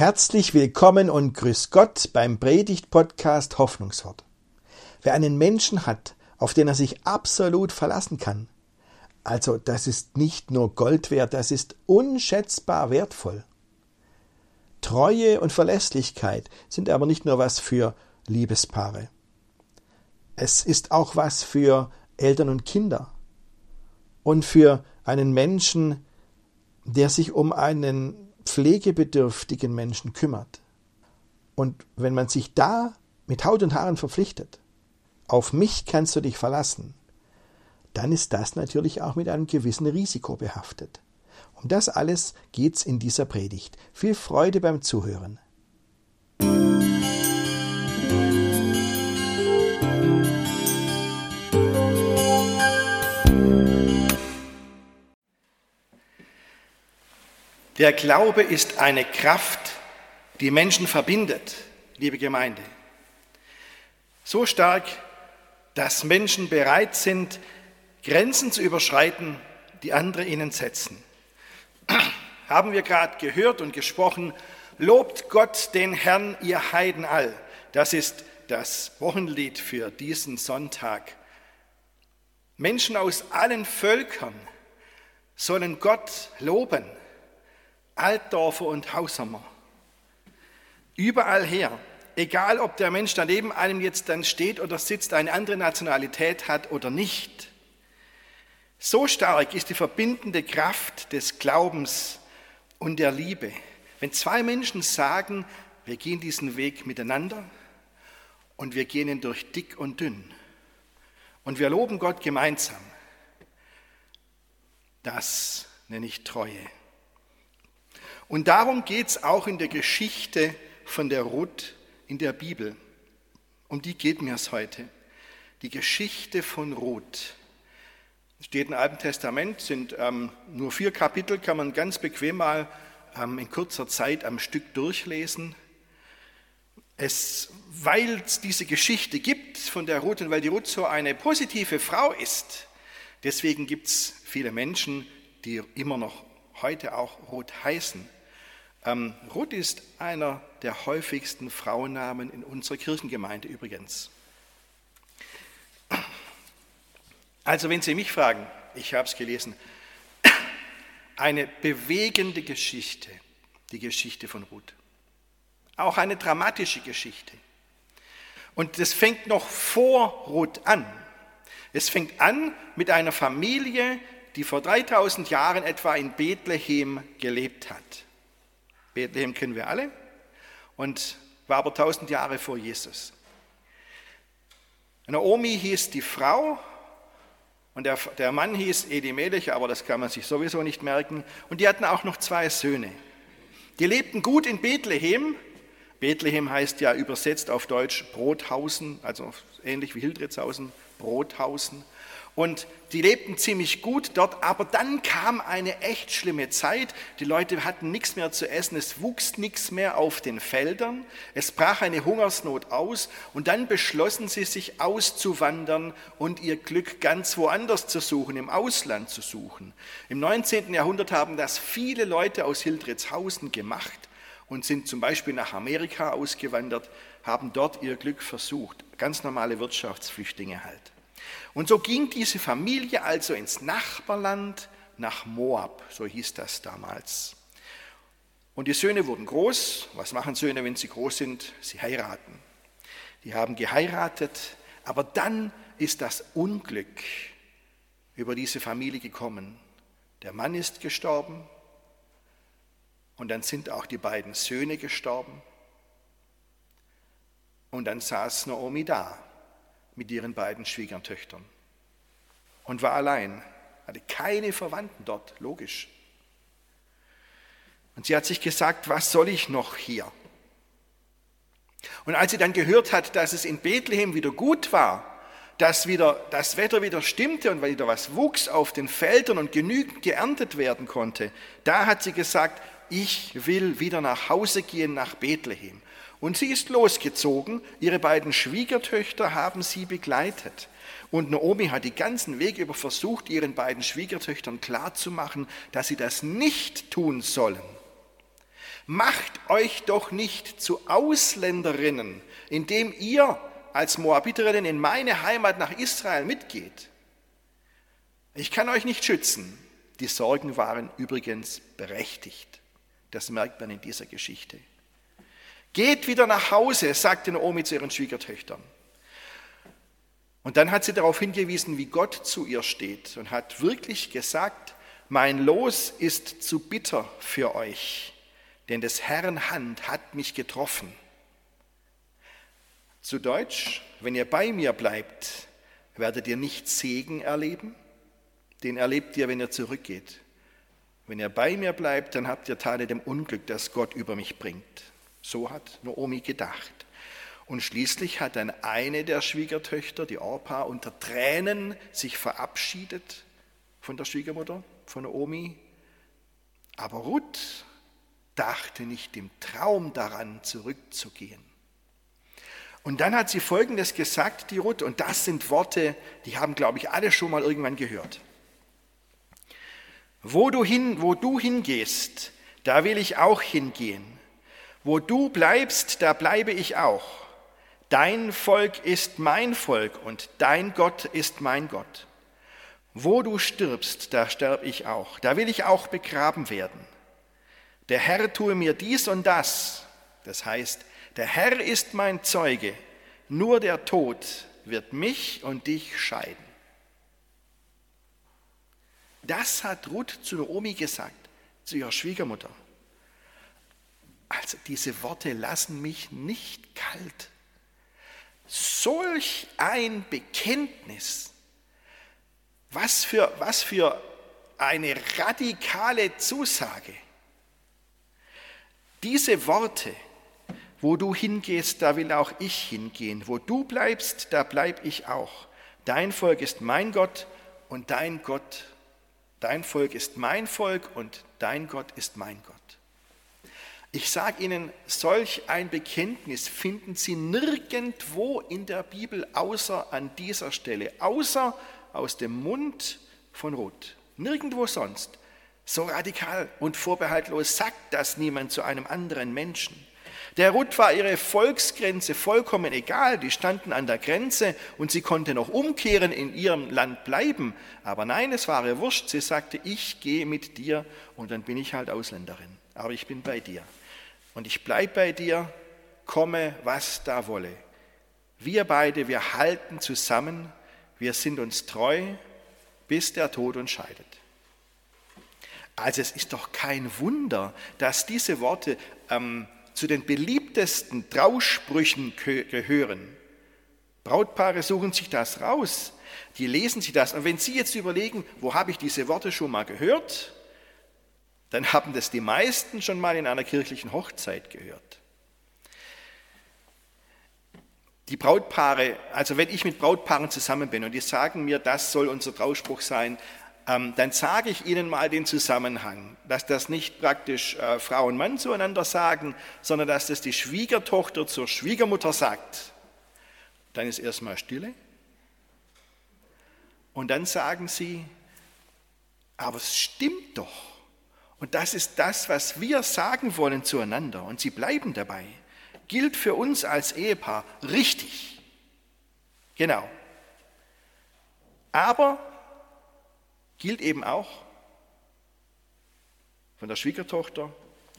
Herzlich willkommen und grüß Gott beim Predigt-Podcast Hoffnungswort. Wer einen Menschen hat, auf den er sich absolut verlassen kann, also das ist nicht nur Gold wert, das ist unschätzbar wertvoll. Treue und Verlässlichkeit sind aber nicht nur was für Liebespaare. Es ist auch was für Eltern und Kinder und für einen Menschen, der sich um einen pflegebedürftigen Menschen kümmert. Und wenn man sich da mit Haut und Haaren verpflichtet, auf mich kannst du dich verlassen, dann ist das natürlich auch mit einem gewissen Risiko behaftet. Um das alles geht's in dieser Predigt. Viel Freude beim Zuhören. Der Glaube ist eine Kraft, die Menschen verbindet, liebe Gemeinde. So stark, dass Menschen bereit sind, Grenzen zu überschreiten, die andere ihnen setzen. Haben wir gerade gehört und gesprochen, lobt Gott den Herrn, ihr Heiden all. Das ist das Wochenlied für diesen Sonntag. Menschen aus allen Völkern sollen Gott loben. Altdorfer und Hausamer. Überall her, egal ob der Mensch daneben einem jetzt dann steht oder sitzt, eine andere Nationalität hat oder nicht. So stark ist die verbindende Kraft des Glaubens und der Liebe. Wenn zwei Menschen sagen, wir gehen diesen Weg miteinander und wir gehen ihn durch dick und dünn und wir loben Gott gemeinsam, das nenne ich Treue. Und darum geht es auch in der Geschichte von der Ruth in der Bibel. Um die geht mir es heute. Die Geschichte von Ruth. Steht im Alten Testament, sind ähm, nur vier Kapitel, kann man ganz bequem mal ähm, in kurzer Zeit am Stück durchlesen. Es, weil es diese Geschichte gibt von der Ruth und weil die Ruth so eine positive Frau ist, deswegen gibt es viele Menschen, die immer noch heute auch Ruth heißen. Ähm, Ruth ist einer der häufigsten Frauennamen in unserer Kirchengemeinde übrigens. Also wenn Sie mich fragen, ich habe es gelesen, eine bewegende Geschichte, die Geschichte von Ruth. Auch eine dramatische Geschichte. Und das fängt noch vor Ruth an. Es fängt an mit einer Familie, die vor 3000 Jahren etwa in Bethlehem gelebt hat. Bethlehem kennen wir alle und war aber tausend Jahre vor Jesus. Naomi hieß die Frau und der, der Mann hieß Elimelech, aber das kann man sich sowieso nicht merken. Und die hatten auch noch zwei Söhne. Die lebten gut in Bethlehem. Bethlehem heißt ja übersetzt auf Deutsch Brothausen, also ähnlich wie Hildritzhausen, Brothausen. Und die lebten ziemlich gut dort, aber dann kam eine echt schlimme Zeit. Die Leute hatten nichts mehr zu essen, es wuchs nichts mehr auf den Feldern, es brach eine Hungersnot aus und dann beschlossen sie sich auszuwandern und ihr Glück ganz woanders zu suchen, im Ausland zu suchen. Im 19. Jahrhundert haben das viele Leute aus Hildritzhausen gemacht und sind zum Beispiel nach Amerika ausgewandert, haben dort ihr Glück versucht. Ganz normale Wirtschaftsflüchtlinge halt. Und so ging diese Familie also ins Nachbarland nach Moab, so hieß das damals. Und die Söhne wurden groß. Was machen Söhne, wenn sie groß sind? Sie heiraten. Die haben geheiratet, aber dann ist das Unglück über diese Familie gekommen. Der Mann ist gestorben und dann sind auch die beiden Söhne gestorben. Und dann saß Naomi da mit ihren beiden Schwiegertöchtern und war allein, hatte keine Verwandten dort, logisch. Und sie hat sich gesagt, was soll ich noch hier? Und als sie dann gehört hat, dass es in Bethlehem wieder gut war, dass wieder das Wetter wieder stimmte und wieder was wuchs auf den Feldern und genügend geerntet werden konnte, da hat sie gesagt, ich will wieder nach Hause gehen nach Bethlehem. Und sie ist losgezogen, ihre beiden Schwiegertöchter haben sie begleitet. Und Naomi hat den ganzen Weg über versucht, ihren beiden Schwiegertöchtern klarzumachen, dass sie das nicht tun sollen. macht euch doch nicht zu Ausländerinnen, indem ihr als Moabiterinnen in meine Heimat nach Israel mitgeht. Ich kann euch nicht schützen. Die Sorgen waren übrigens berechtigt. Das merkt man in dieser Geschichte. Geht wieder nach Hause, sagte Naomi zu ihren Schwiegertöchtern. Und dann hat sie darauf hingewiesen, wie Gott zu ihr steht und hat wirklich gesagt, mein Los ist zu bitter für euch, denn des Herrn Hand hat mich getroffen. Zu Deutsch, wenn ihr bei mir bleibt, werdet ihr nicht Segen erleben, den erlebt ihr, wenn ihr zurückgeht. Wenn ihr bei mir bleibt, dann habt ihr Teile dem Unglück, das Gott über mich bringt. So hat Naomi gedacht. Und schließlich hat dann eine der Schwiegertöchter, die Orpa, unter Tränen sich verabschiedet von der Schwiegermutter, von Naomi. Aber Ruth dachte nicht im Traum daran, zurückzugehen. Und dann hat sie Folgendes gesagt, die Ruth, und das sind Worte, die haben, glaube ich, alle schon mal irgendwann gehört. Wo du, hin, wo du hingehst, da will ich auch hingehen. Wo du bleibst, da bleibe ich auch. Dein Volk ist mein Volk und dein Gott ist mein Gott. Wo du stirbst, da sterb ich auch. Da will ich auch begraben werden. Der Herr tue mir dies und das. Das heißt, der Herr ist mein Zeuge, nur der Tod wird mich und dich scheiden. Das hat Ruth zu Naomi gesagt, zu ihrer Schwiegermutter. Also diese Worte lassen mich nicht kalt. Solch ein Bekenntnis, was für, was für eine radikale Zusage. Diese Worte, wo du hingehst, da will auch ich hingehen. Wo du bleibst, da bleib ich auch. Dein Volk ist mein Gott und dein Gott, dein Volk ist mein Volk und dein Gott ist mein Gott. Ich sage Ihnen, solch ein Bekenntnis finden Sie nirgendwo in der Bibel außer an dieser Stelle, außer aus dem Mund von Ruth. Nirgendwo sonst. So radikal und vorbehaltlos sagt das niemand zu einem anderen Menschen. Der Ruth war ihre Volksgrenze vollkommen egal, die standen an der Grenze und sie konnte noch umkehren, in ihrem Land bleiben. Aber nein, es war ihr wurscht, sie sagte, ich gehe mit dir und dann bin ich halt Ausländerin, aber ich bin bei dir. Und ich bleibe bei dir, komme, was da wolle. Wir beide, wir halten zusammen, wir sind uns treu, bis der Tod uns scheidet. Also es ist doch kein Wunder, dass diese Worte ähm, zu den beliebtesten Trausprüchen gehören. Brautpaare suchen sich das raus, die lesen sich das. Und wenn Sie jetzt überlegen, wo habe ich diese Worte schon mal gehört, dann haben das die meisten schon mal in einer kirchlichen Hochzeit gehört. Die Brautpaare, also wenn ich mit Brautpaaren zusammen bin und die sagen mir, das soll unser Trauspruch sein, ähm, dann sage ich Ihnen mal den Zusammenhang, dass das nicht praktisch äh, Frau und Mann zueinander sagen, sondern dass das die Schwiegertochter zur Schwiegermutter sagt. Dann ist erstmal Stille. Und dann sagen sie, aber es stimmt doch. Und das ist das, was wir sagen wollen zueinander. Und sie bleiben dabei. Gilt für uns als Ehepaar richtig. Genau. Aber gilt eben auch von der Schwiegertochter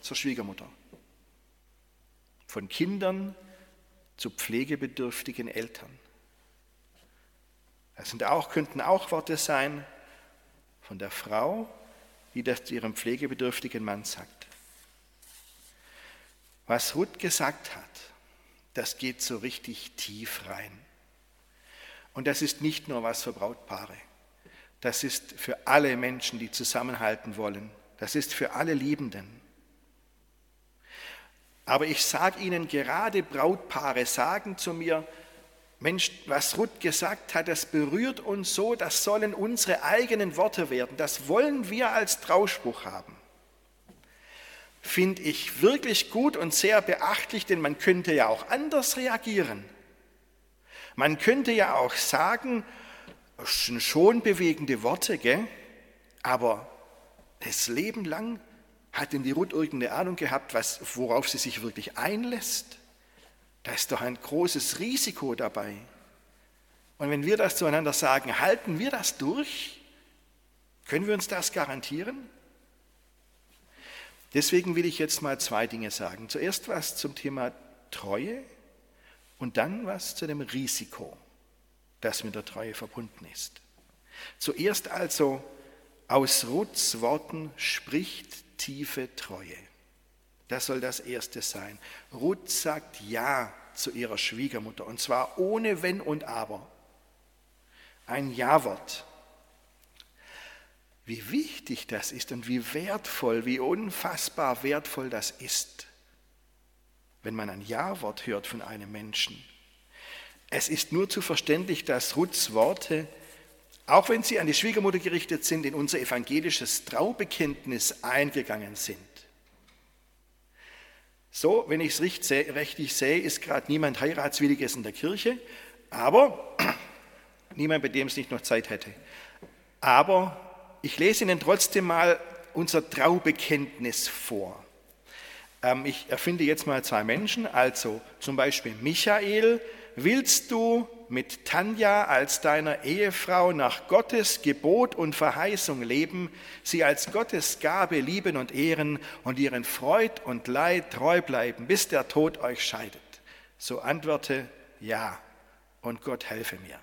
zur Schwiegermutter, von Kindern zu pflegebedürftigen Eltern. Das sind auch, könnten auch Worte sein von der Frau, die das zu ihrem pflegebedürftigen Mann sagt. Was Ruth gesagt hat, das geht so richtig tief rein. Und das ist nicht nur was für Brautpaare. Das ist für alle Menschen, die zusammenhalten wollen. Das ist für alle Liebenden. Aber ich sage Ihnen, gerade Brautpaare sagen zu mir, Mensch, was Ruth gesagt hat, das berührt uns so, das sollen unsere eigenen Worte werden. Das wollen wir als Trauspruch haben. Finde ich wirklich gut und sehr beachtlich, denn man könnte ja auch anders reagieren. Man könnte ja auch sagen, schon bewegende Worte, gell? aber das Leben lang Hat denn die Ruth irgendeine Ahnung gehabt, was, worauf sie sich wirklich einlässt? Da ist doch ein großes Risiko dabei. Und wenn wir das zueinander sagen, halten wir das durch? Können wir uns das garantieren? Deswegen will ich jetzt mal zwei Dinge sagen. Zuerst was zum Thema Treue und dann was zu dem Risiko, das mit der Treue verbunden ist. Zuerst also aus Ruths Worten spricht tiefe Treue. Das soll das Erste sein. Ruth sagt Ja zu ihrer Schwiegermutter und zwar ohne Wenn und Aber. Ein Ja-Wort. Wie wichtig das ist und wie wertvoll, wie unfassbar wertvoll das ist, wenn man ein Ja-Wort hört von einem Menschen. Es ist nur zu verständlich, dass Ruths Worte, auch wenn sie an die Schwiegermutter gerichtet sind, in unser evangelisches Traubekenntnis eingegangen sind. So, wenn ich es richtig sehe, ist gerade niemand heiratswilliges in der Kirche, aber niemand, bei dem es nicht noch Zeit hätte. Aber ich lese Ihnen trotzdem mal unser Traubekenntnis vor. Ähm, ich erfinde jetzt mal zwei Menschen, also zum Beispiel Michael, willst du mit Tanja als deiner Ehefrau nach Gottes Gebot und Verheißung leben, sie als Gottes Gabe lieben und ehren und ihren Freud und Leid treu bleiben, bis der Tod euch scheidet? So antworte ja und Gott helfe mir.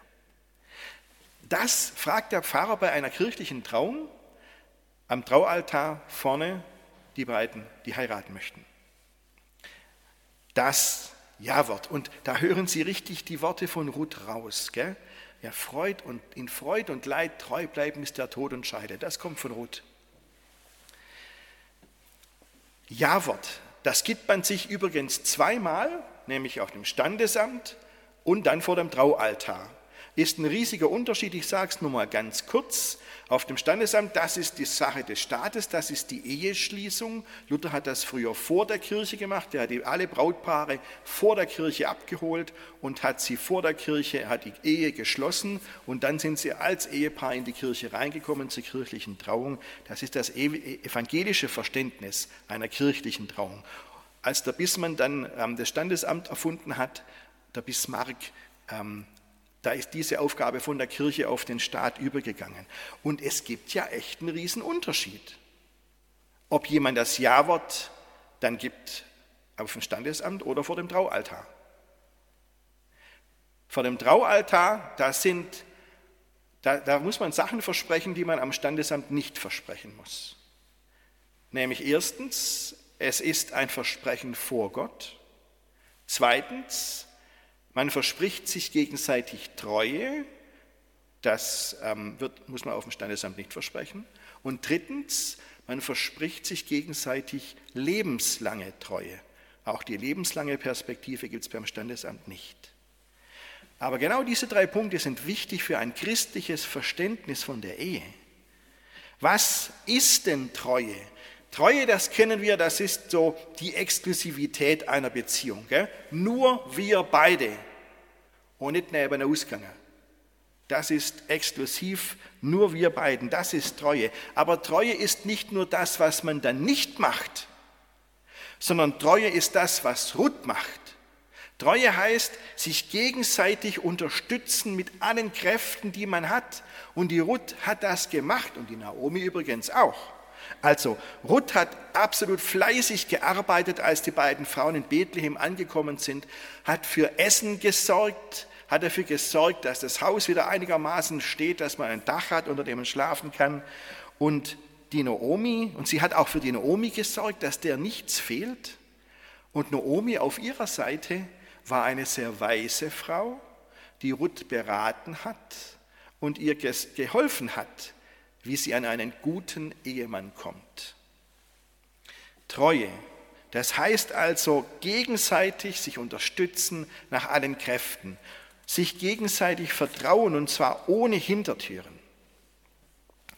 Das fragt der Pfarrer bei einer kirchlichen Trauung am Traualtar vorne die beiden, die heiraten möchten. Das Ja-Wort. Und da hören Sie richtig die Worte von Ruth raus. Gell? Ja, Freud und, in Freud und Leid treu bleiben, ist der Tod und Scheide. Das kommt von Ruth. Ja-Wort. Das gibt man sich übrigens zweimal, nämlich auf dem Standesamt und dann vor dem Traualtar ist ein riesiger Unterschied. Ich sage es nur mal ganz kurz. Auf dem Standesamt, das ist die Sache des Staates, das ist die Eheschließung. Luther hat das früher vor der Kirche gemacht. Er hat alle Brautpaare vor der Kirche abgeholt und hat sie vor der Kirche, hat die Ehe geschlossen und dann sind sie als Ehepaar in die Kirche reingekommen zur kirchlichen Trauung. Das ist das evangelische Verständnis einer kirchlichen Trauung. Als der Bismarck dann ähm, das Standesamt erfunden hat, der Bismarck, ähm, da ist diese Aufgabe von der Kirche auf den Staat übergegangen. Und es gibt ja echt einen riesen Unterschied. Ob jemand das Ja-Wort dann gibt auf dem Standesamt oder vor dem Traualtar. Vor dem Traualtar, da, sind, da, da muss man Sachen versprechen, die man am Standesamt nicht versprechen muss. Nämlich erstens, es ist ein Versprechen vor Gott. Zweitens, man verspricht sich gegenseitig Treue, das ähm, wird, muss man auf dem Standesamt nicht versprechen. Und drittens, man verspricht sich gegenseitig lebenslange Treue. Auch die lebenslange Perspektive gibt es beim Standesamt nicht. Aber genau diese drei Punkte sind wichtig für ein christliches Verständnis von der Ehe. Was ist denn Treue? Treue, das kennen wir, das ist so die Exklusivität einer Beziehung. Gell? Nur wir beide und nicht neben ausgegangen. Das ist exklusiv, nur wir beiden, das ist Treue. Aber Treue ist nicht nur das, was man dann nicht macht, sondern Treue ist das, was Ruth macht. Treue heißt, sich gegenseitig unterstützen mit allen Kräften, die man hat. Und die Ruth hat das gemacht und die Naomi übrigens auch. Also, Ruth hat absolut fleißig gearbeitet, als die beiden Frauen in Bethlehem angekommen sind, hat für Essen gesorgt, hat dafür gesorgt, dass das Haus wieder einigermaßen steht, dass man ein Dach hat, unter dem man schlafen kann. Und die Naomi, und sie hat auch für die Naomi gesorgt, dass der nichts fehlt. Und Naomi auf ihrer Seite war eine sehr weise Frau, die Ruth beraten hat und ihr geholfen hat, wie sie an einen guten Ehemann kommt. Treue, das heißt also gegenseitig sich unterstützen nach allen Kräften, sich gegenseitig vertrauen und zwar ohne Hintertüren.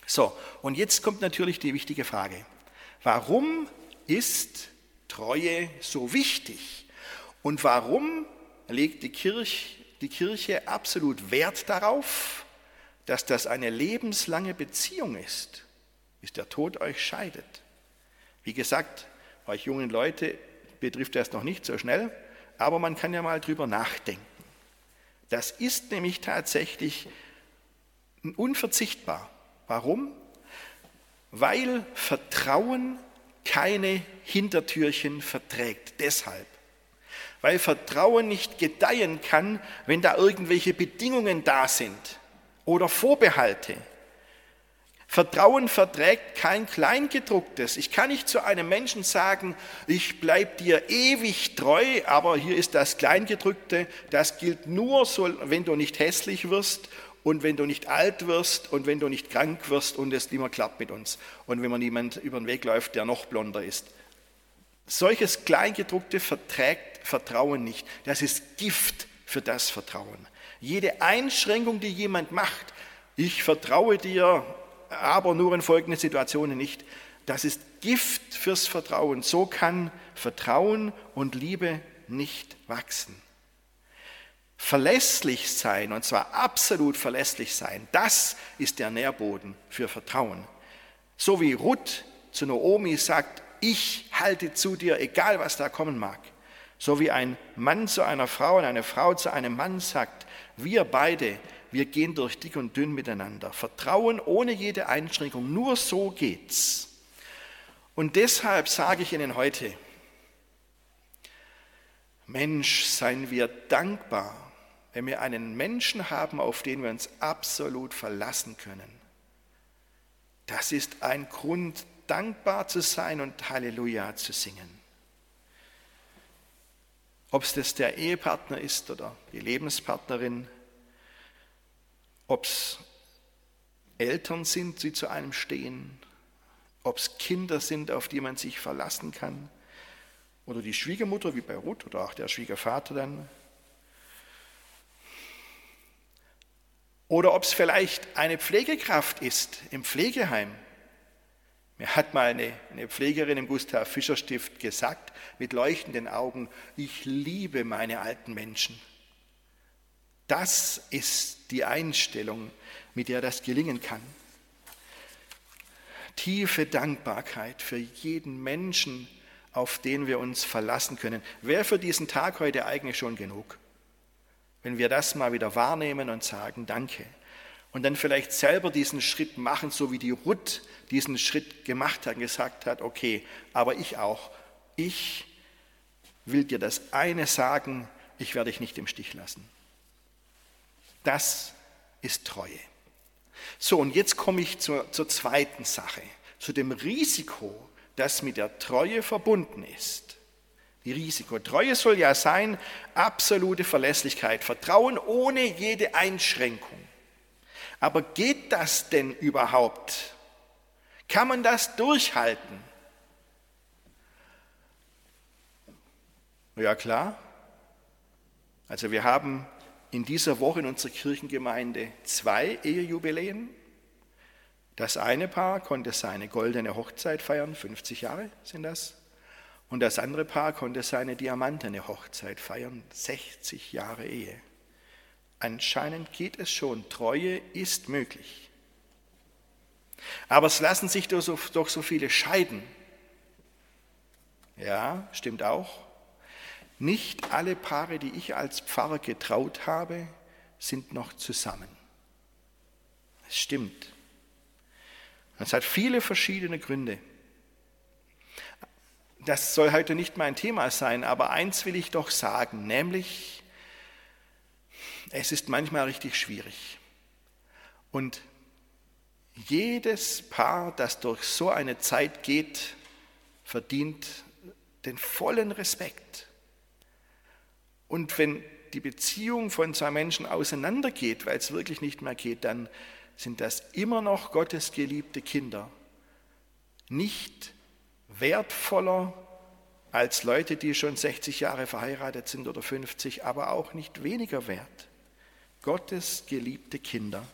So, und jetzt kommt natürlich die wichtige Frage. Warum ist Treue so wichtig? Und warum legt die Kirche, die Kirche absolut Wert darauf, dass das eine lebenslange Beziehung ist, bis der Tod euch scheidet. Wie gesagt, euch jungen Leute betrifft das noch nicht so schnell, aber man kann ja mal drüber nachdenken. Das ist nämlich tatsächlich unverzichtbar. Warum? Weil Vertrauen keine Hintertürchen verträgt. Deshalb. Weil Vertrauen nicht gedeihen kann, wenn da irgendwelche Bedingungen da sind oder Vorbehalte. Vertrauen verträgt kein Kleingedrucktes. Ich kann nicht zu einem Menschen sagen, ich bleibe dir ewig treu, aber hier ist das Kleingedrückte, das gilt nur, wenn du nicht hässlich wirst und wenn du nicht alt wirst und wenn du nicht krank wirst und es immer klappt mit uns und wenn man niemand über den Weg läuft, der noch blonder ist. Solches Kleingedruckte verträgt Vertrauen nicht. Das ist Gift für das Vertrauen. Jede Einschränkung, die jemand macht, ich vertraue dir, aber nur in folgenden Situationen nicht. Das ist Gift fürs Vertrauen. So kann Vertrauen und Liebe nicht wachsen. Verlässlich sein, und zwar absolut verlässlich sein, das ist der Nährboden für Vertrauen. So wie Ruth zu Naomi sagt, ich halte zu dir, egal was da kommen mag. So wie ein Mann zu einer Frau und eine Frau zu einem Mann sagt, wir beide wir gehen durch dick und dünn miteinander. Vertrauen ohne jede Einschränkung, nur so geht's. Und deshalb sage ich Ihnen heute, Mensch, seien wir dankbar, wenn wir einen Menschen haben, auf den wir uns absolut verlassen können. Das ist ein Grund, dankbar zu sein und Halleluja zu singen. Ob es das der Ehepartner ist oder die Lebenspartnerin, ob es Eltern sind, die zu einem stehen, ob es Kinder sind, auf die man sich verlassen kann, oder die Schwiegermutter wie bei Ruth oder auch der Schwiegervater dann. Oder ob es vielleicht eine Pflegekraft ist im Pflegeheim. Mir hat mal eine, eine Pflegerin im Gustav Fischer Stift gesagt, mit leuchtenden Augen, ich liebe meine alten Menschen. Das ist die Einstellung, mit der das gelingen kann. Tiefe Dankbarkeit für jeden Menschen, auf den wir uns verlassen können. Wäre für diesen Tag heute eigentlich schon genug, wenn wir das mal wieder wahrnehmen und sagen, danke. Und dann vielleicht selber diesen Schritt machen, so wie die Ruth diesen Schritt gemacht hat und gesagt hat, okay, aber ich auch. Ich will dir das eine sagen, ich werde dich nicht im Stich lassen. Das ist Treue. So, und jetzt komme ich zur, zur zweiten Sache, zu dem Risiko, das mit der Treue verbunden ist. Die Risiko. Treue soll ja sein, absolute Verlässlichkeit, Vertrauen ohne jede Einschränkung. Aber geht das denn überhaupt? Kann man das durchhalten? Ja klar. Also wir haben in dieser Woche in unserer Kirchengemeinde zwei Ehejubiläen. Das eine Paar konnte seine goldene Hochzeit feiern, 50 Jahre sind das. Und das andere Paar konnte seine diamantene Hochzeit feiern, 60 Jahre Ehe. Anscheinend geht es schon, Treue ist möglich. Aber es lassen sich doch so, doch so viele scheiden. Ja, stimmt auch. Nicht alle Paare, die ich als Pfarrer getraut habe, sind noch zusammen. Es stimmt. Es hat viele verschiedene Gründe. Das soll heute nicht mein Thema sein, aber eins will ich doch sagen, nämlich es ist manchmal richtig schwierig. Und jedes Paar, das durch so eine Zeit geht, verdient den vollen Respekt. Und wenn die Beziehung von zwei Menschen auseinandergeht, weil es wirklich nicht mehr geht, dann sind das immer noch Gottes geliebte Kinder. Nicht wertvoller als Leute, die schon 60 Jahre verheiratet sind oder 50, aber auch nicht weniger wert. Gottes geliebte Kinder.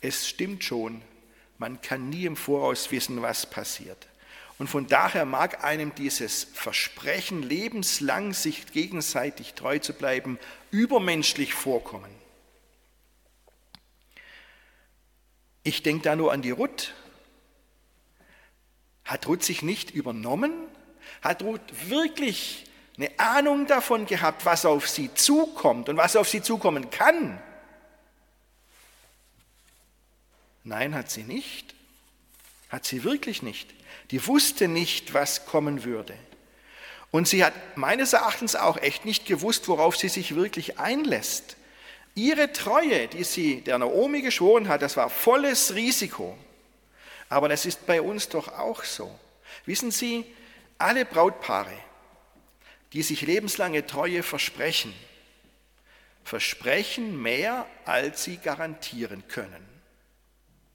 Es stimmt schon, man kann nie im Voraus wissen, was passiert. Und von daher mag einem dieses Versprechen, lebenslang sich gegenseitig treu zu bleiben, übermenschlich vorkommen. Ich denke da nur an die Ruth. Hat Ruth sich nicht übernommen? Hat Ruth wirklich eine Ahnung davon gehabt, was auf sie zukommt und was auf sie zukommen kann? Nein, hat sie nicht. Hat sie wirklich nicht. Die wusste nicht, was kommen würde. Und sie hat meines Erachtens auch echt nicht gewusst, worauf sie sich wirklich einlässt. Ihre Treue, die sie der Naomi geschworen hat, das war volles Risiko. Aber das ist bei uns doch auch so. Wissen Sie, alle Brautpaare, die sich lebenslange Treue versprechen, versprechen mehr, als sie garantieren können.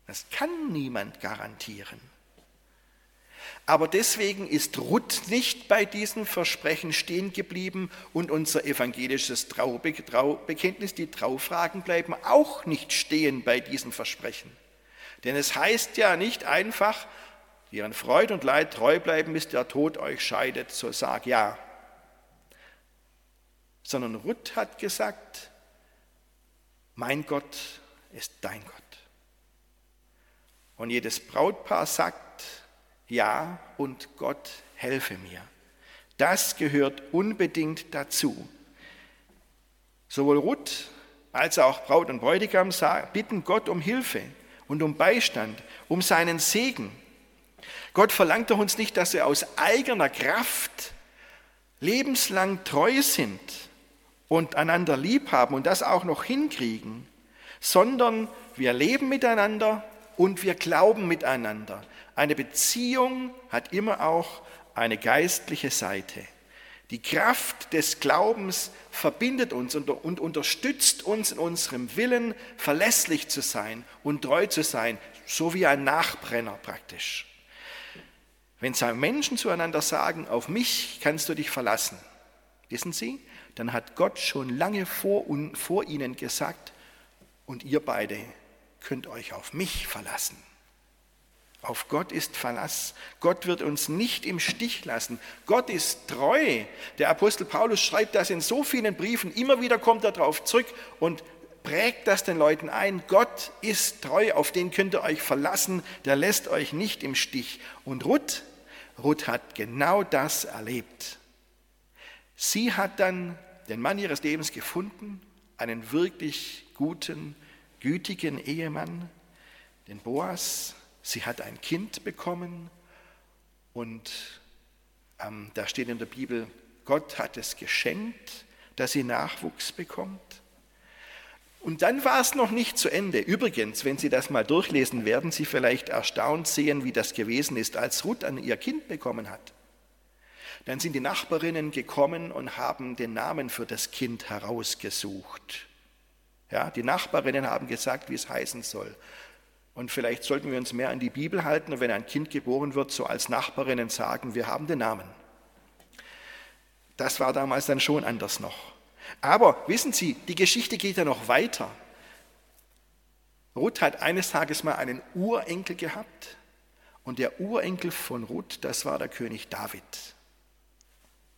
Das kann niemand garantieren. Aber deswegen ist Ruth nicht bei diesem Versprechen stehen geblieben und unser evangelisches Traube Traubekenntnis, die Traufragen bleiben auch nicht stehen bei diesem Versprechen. Denn es heißt ja nicht einfach, ihren Freud und Leid treu bleiben, bis der Tod euch scheidet, so sag ja. Sondern Ruth hat gesagt, mein Gott ist dein Gott. Und jedes Brautpaar sagt, ja und Gott helfe mir. Das gehört unbedingt dazu. Sowohl Ruth als auch Braut und Bräutigam bitten Gott um Hilfe und um Beistand, um seinen Segen. Gott verlangt uns nicht, dass wir aus eigener Kraft lebenslang treu sind und einander lieb haben und das auch noch hinkriegen, sondern wir leben miteinander und wir glauben miteinander. Eine Beziehung hat immer auch eine geistliche Seite. Die Kraft des Glaubens verbindet uns und, unterstützt uns in unserem Willen, verlässlich zu sein und treu zu sein, so wie ein Nachbrenner praktisch. Wenn zwei Menschen zueinander sagen, auf mich kannst du dich verlassen, wissen Sie, dann hat Gott schon lange vor, vor ihnen gesagt, und ihr beide könnt euch auf mich verlassen. Auf Gott ist Verlass. Gott wird uns nicht im Stich lassen. Gott ist treu. Der Apostel Paulus schreibt das in so vielen Briefen. Immer wieder kommt er darauf zurück und prägt das den Leuten ein. Gott ist treu, auf den könnt ihr euch verlassen. Der lässt euch nicht im Stich. Und Ruth, Ruth hat genau das erlebt. Sie hat dann den Mann ihres Lebens gefunden, einen wirklich guten, gütigen Ehemann, den Boas, Sie hat ein Kind bekommen und ähm, da steht in der Bibel, Gott hat es geschenkt, dass sie Nachwuchs bekommt. Und dann war es noch nicht zu Ende. Übrigens, wenn Sie das mal durchlesen, werden Sie vielleicht erstaunt sehen, wie das gewesen ist, als Ruth an ihr Kind bekommen hat. Dann sind die Nachbarinnen gekommen und haben den Namen für das Kind herausgesucht. Ja, die Nachbarinnen haben gesagt, wie es heißen soll. Und vielleicht sollten wir uns mehr an die Bibel halten und wenn ein Kind geboren wird, so als Nachbarinnen sagen, wir haben den Namen. Das war damals dann schon anders noch. Aber wissen Sie, die Geschichte geht ja noch weiter. Ruth hat eines Tages mal einen Urenkel gehabt und der Urenkel von Ruth, das war der König David.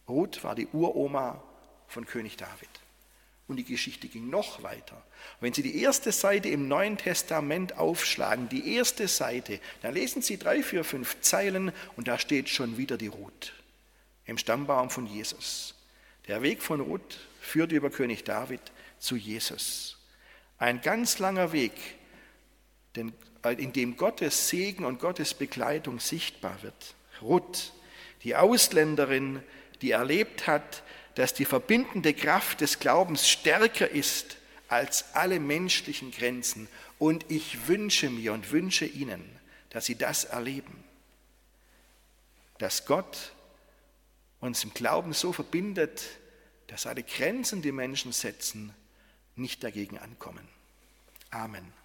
Ruth war die Uroma von König David. Und die Geschichte ging noch weiter. Wenn Sie die erste Seite im Neuen Testament aufschlagen, die erste Seite, dann lesen Sie drei, vier, fünf Zeilen und da steht schon wieder die Ruth im Stammbaum von Jesus. Der Weg von Ruth führt über König David zu Jesus. Ein ganz langer Weg, in dem Gottes Segen und Gottes Begleitung sichtbar wird. Ruth, die Ausländerin, die erlebt hat, dass die verbindende Kraft des Glaubens stärker ist als alle menschlichen Grenzen. Und ich wünsche mir und wünsche Ihnen, dass Sie das erleben, dass Gott uns im Glauben so verbindet, dass alle Grenzen, die Menschen setzen, nicht dagegen ankommen. Amen.